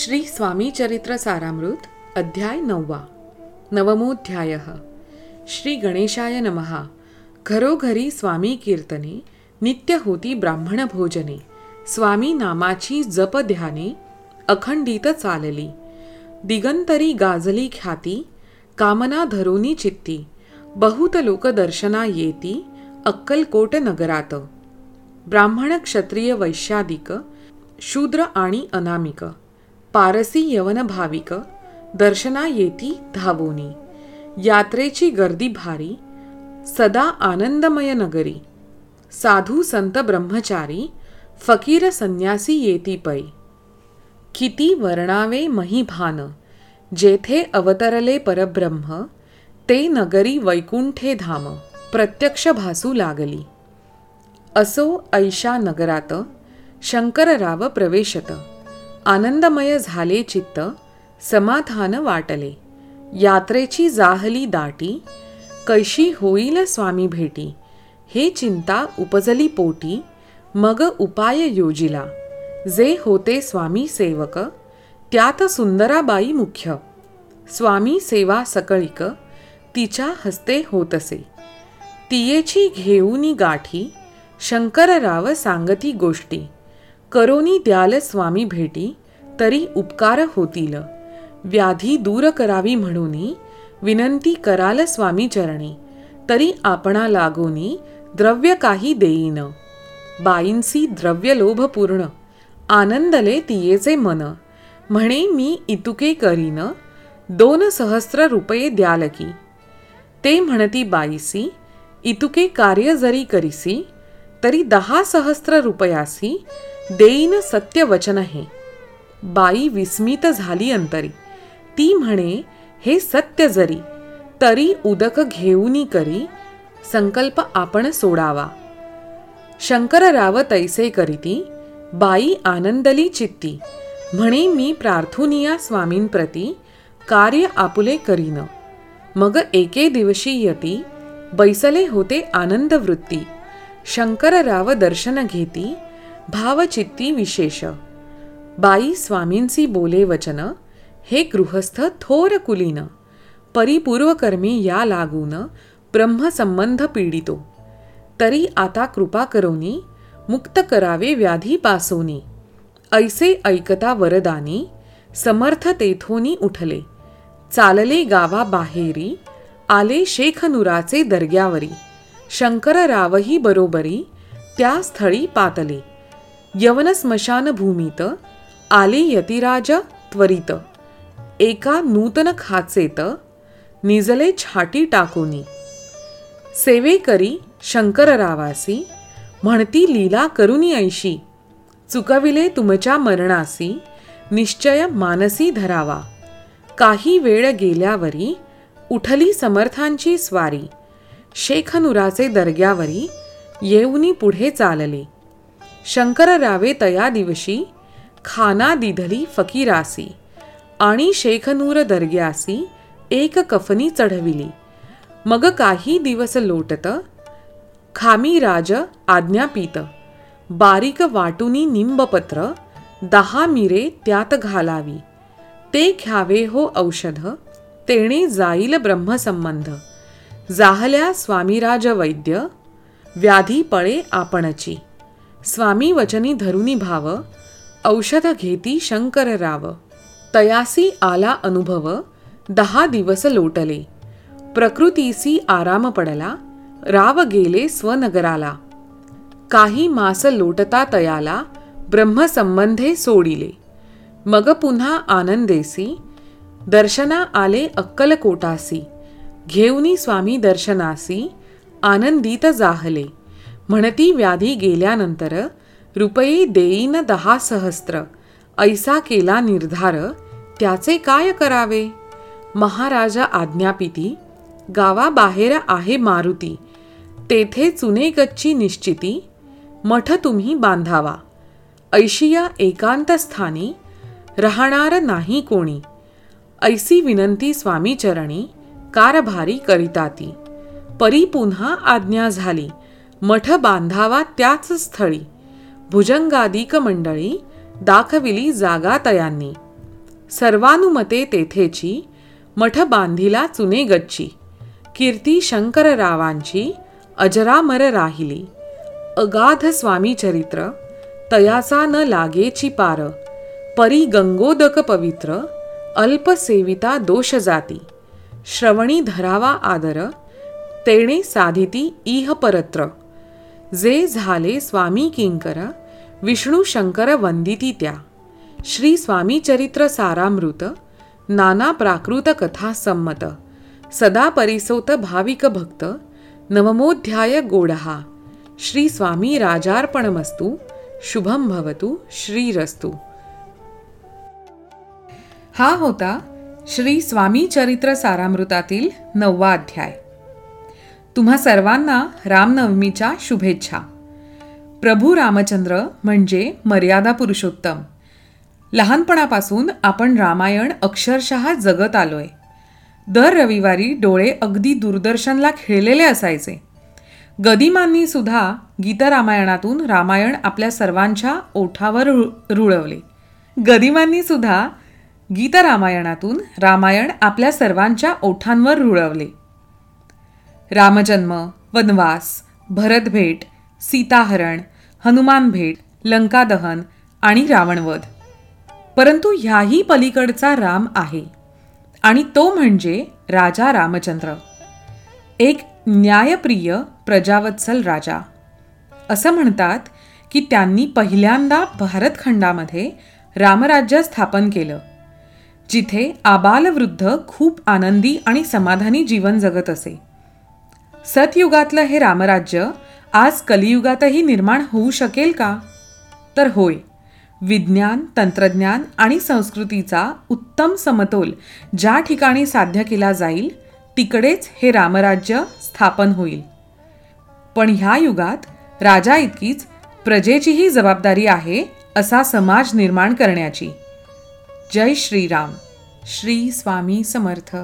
श्री स्वामी चरित्र सारामृत अध्याय नववा. नवमोध्याय. श्री गणेशाय नमहा घरोघरी स्वामी कीर्तने नित्य होती ब्राह्मण भोजने. स्वामी नामाची जप ध्याने अखंडित चालली. दिगंतरी गाजली ख्याती कामना धरुनी चित्ती. बहुत लोक दर्शना येती अक्कलकोट नगरात. ब्राह्मण क्षत्रिय वैश्यादिक शूद्र आणि अनामिक. पारसी यवन भाविक दर्शना येती धावोनी. यात्रेची गर्दी भारी सदा आनंदमय नगरी. साधू संत ब्रह्मचारी फकीर संन्यासी येती पै. किती वर्णावे महिभान जेथे अवतरले परब्रह्म ते नगरी वैकुंठे धाम प्रत्यक्ष भासू लागली. असो ऐशा नगरात शंकरराव प्रवेशत. आनंदमय झाले चित्त समाधान वाटले. यात्रेची जाहली दाटी कैशी होईल स्वामी भेटी हे चिंता उपजली पोटी मग उपाय योजिला. जे होते स्वामी सेवक त्यात सुंदराबाई मुख्य. स्वामी सेवा सकळिक तिच्या हस्ते होतसे. तियेची घेऊनी गाठी शंकरराव सांगती गोष्टी करोनी द्याल स्वामी भेटी तरी उपकार होतील. व्याधी दूर करावी म्हणून विनंती कराल स्वामी चरणी तरी आपणा लागोनी द्रव्य काही देईन. बाईंसी द्रव्य लोभ पूर्ण आनंदले तियेचे मन म्हणे मी इतुके करीन दोन सहस्र रुपये द्याल की. ते म्हणती बाईसी इतुके कार्य जरी करीसी तरी दहा सहस्र रुपयासी देईन सत्य वचन हे बाई विस्मित झाली अंतरी. ती म्हणे हे सत्य जरी तरी उदक घेऊनी करी संकल्प आपण सोडावा. शंकरराव तैसे करीती बाई आनंदली चित्ती म्हणे मी प्रार्थुनिया स्वामींप्रती कार्य आपुले करीन. मग एके दिवशी यती बैसले होते आनंद वृत्ती शंकरराव दर्शन घेती भावचित्ती विशेष. बाई स्वामींसी बोले वचन हे गृहस्थ थोर कुलीन परिपूर्वकर्मी या लागून ब्रह्मसंबंध पीडितो. तरी आता कृपा करोनी मुक्त करावे व्याधी पासोनी. ऐसे ऐकता वरदानी समर्थ तेथोनी उठले. चालले गावा बाहेरी आले शेखनुराचे दर्ग्यावरी. शंकररावही बरोबरी त्या स्थळी पातले. यवन स्मशानभूमीत आली यतिराज त्वरित. एका नूतन खाचेत निजले छाटी टाकोनी. सेवेकरी शंकररावासी म्हणती लीला करुनी ऐशी. चुकविले तुमच्या मरणासी निश्चय मानसी धरावा. काही वेळ गेल्यावरी उठली समर्थांची स्वारी. शेखनुराचे दर्ग्यावरी येऊनी पुढे चालले. शंकररावे तया दिवशी खाना दिधली फकीरासी आणि शेखनूर दर्ग्यासी एक कफनी चढविली. मग काही दिवस लोटत खामी राज आज्ञापीत बारीक वाटुनी निंबपत्र दहा मिरे त्यात घालावी. ते ख्यावे हो औषध तेणे जाईल ब्रह्मसंबंध. जाहल्या स्वामीराज वैद्य व्याधी पळे आपणची. स्वामी वचनी धरुनी भाव औषध घेती शंकरराव तयासी आला अनुभव दहा दिवस लोटले. प्रकृतीसी आराम पडला राव गेले स्वनगराला. काही मास लोटता तयाला ब्रह्मसंबंधे सोडिले. मग पुन्हा आनंदेसी दर्शना आले अक्कलकोटासी. घेऊनी स्वामी दर्शनासी आनंदित जाहले. म्हणती व्याधी गेल्यानंतर रुपये देईन दहा सहस्त्र ऐसा केला निर्धार त्याचे काय करावे? महाराजा आज्ञापिती गावाबाहेर आहे मारुती तेथे चुने गच्ची निश्चिती मठ तुम्ही बांधावा. ऐशिया एकांत स्थानी राहणार नाही कोणी. ऐसी विनंती स्वामीचरणी कारभारी करिताती. परी पुन्हा आज्ञा झाली. मठ बांधावा त्याच स्थळी. भुजंगादिक मंडळी दाखविली जागा तयांनी. सर्वानुमते तेथेची मठ बांधिला चुने गच्ची कीर्ती शंकररावांची अजरामर राहिली. अगाध स्वामी चरित्र तयाचा न लागेची पार. परी गंगोदक पवित्र अल्पसेविता दोष जाती. श्रवणी धरावा आदर तेणे साधिती इह परत्र. जे झाले स्वामी किंकर विष्णू शंकर वंदिती त्या. श्री स्वामी चरित्र सारामृत नाना प्राकृत कथा संमत सदा परिसोत भाविक भक्त नवमोध्याय गोडहा. श्री स्वामी राजार्पणमस्तु शुभम भवतु श्रीरस्तु. हा होता श्री स्वामी चरित्र सारामृतातील नववा अध्याय. तुम्हा सर्वांना रामनवमीच्या शुभेच्छा. प्रभू रामचंद्र म्हणजे मर्यादा पुरुषोत्तम. लहानपणापासून आपण रामायण अक्षरशः जगत आलोय. दर रविवारी डोळे अगदी दूरदर्शनला खेळलेले असायचे. गदिमांनी सुद्धा गीतरामायणातून रामायण आपल्या सर्वांच्या ओठावर रुळवले. गदिमांनी सुद्धा गीतरामायणातून रामायण आपल्या सर्वांच्या ओठांवर रुळवले. रामजन्म वनवास भरतभेट सीताहरण हनुमान भेट लंकादहन आणि रावणवध. परंतु ह्याही पलीकडचा राम आहे आणि तो म्हणजे राजा रामचंद्र. एक न्यायप्रिय प्रजावत्सल राजा. असं म्हणतात की त्यांनी पहिल्यांदा भारतखंडामध्ये रामराज्य स्थापन केलं जिथे आबालवृद्ध खूप आनंदी आणि समाधानी जीवन जगत असे. सतयुगातलं हे रामराज्य आज कलियुगातही निर्माण होऊ शकेल का? तर होय. विज्ञान तंत्रज्ञान आणि संस्कृतीचा उत्तम समतोल ज्या ठिकाणी साध्य केला जाईल तिकडेच हे रामराज्य स्थापन होईल. पण ह्या युगात राजा इतकीच प्रजेचीही जबाबदारी आहे असा समाज निर्माण करण्याची. जय श्रीराम. श्री स्वामी समर्थ.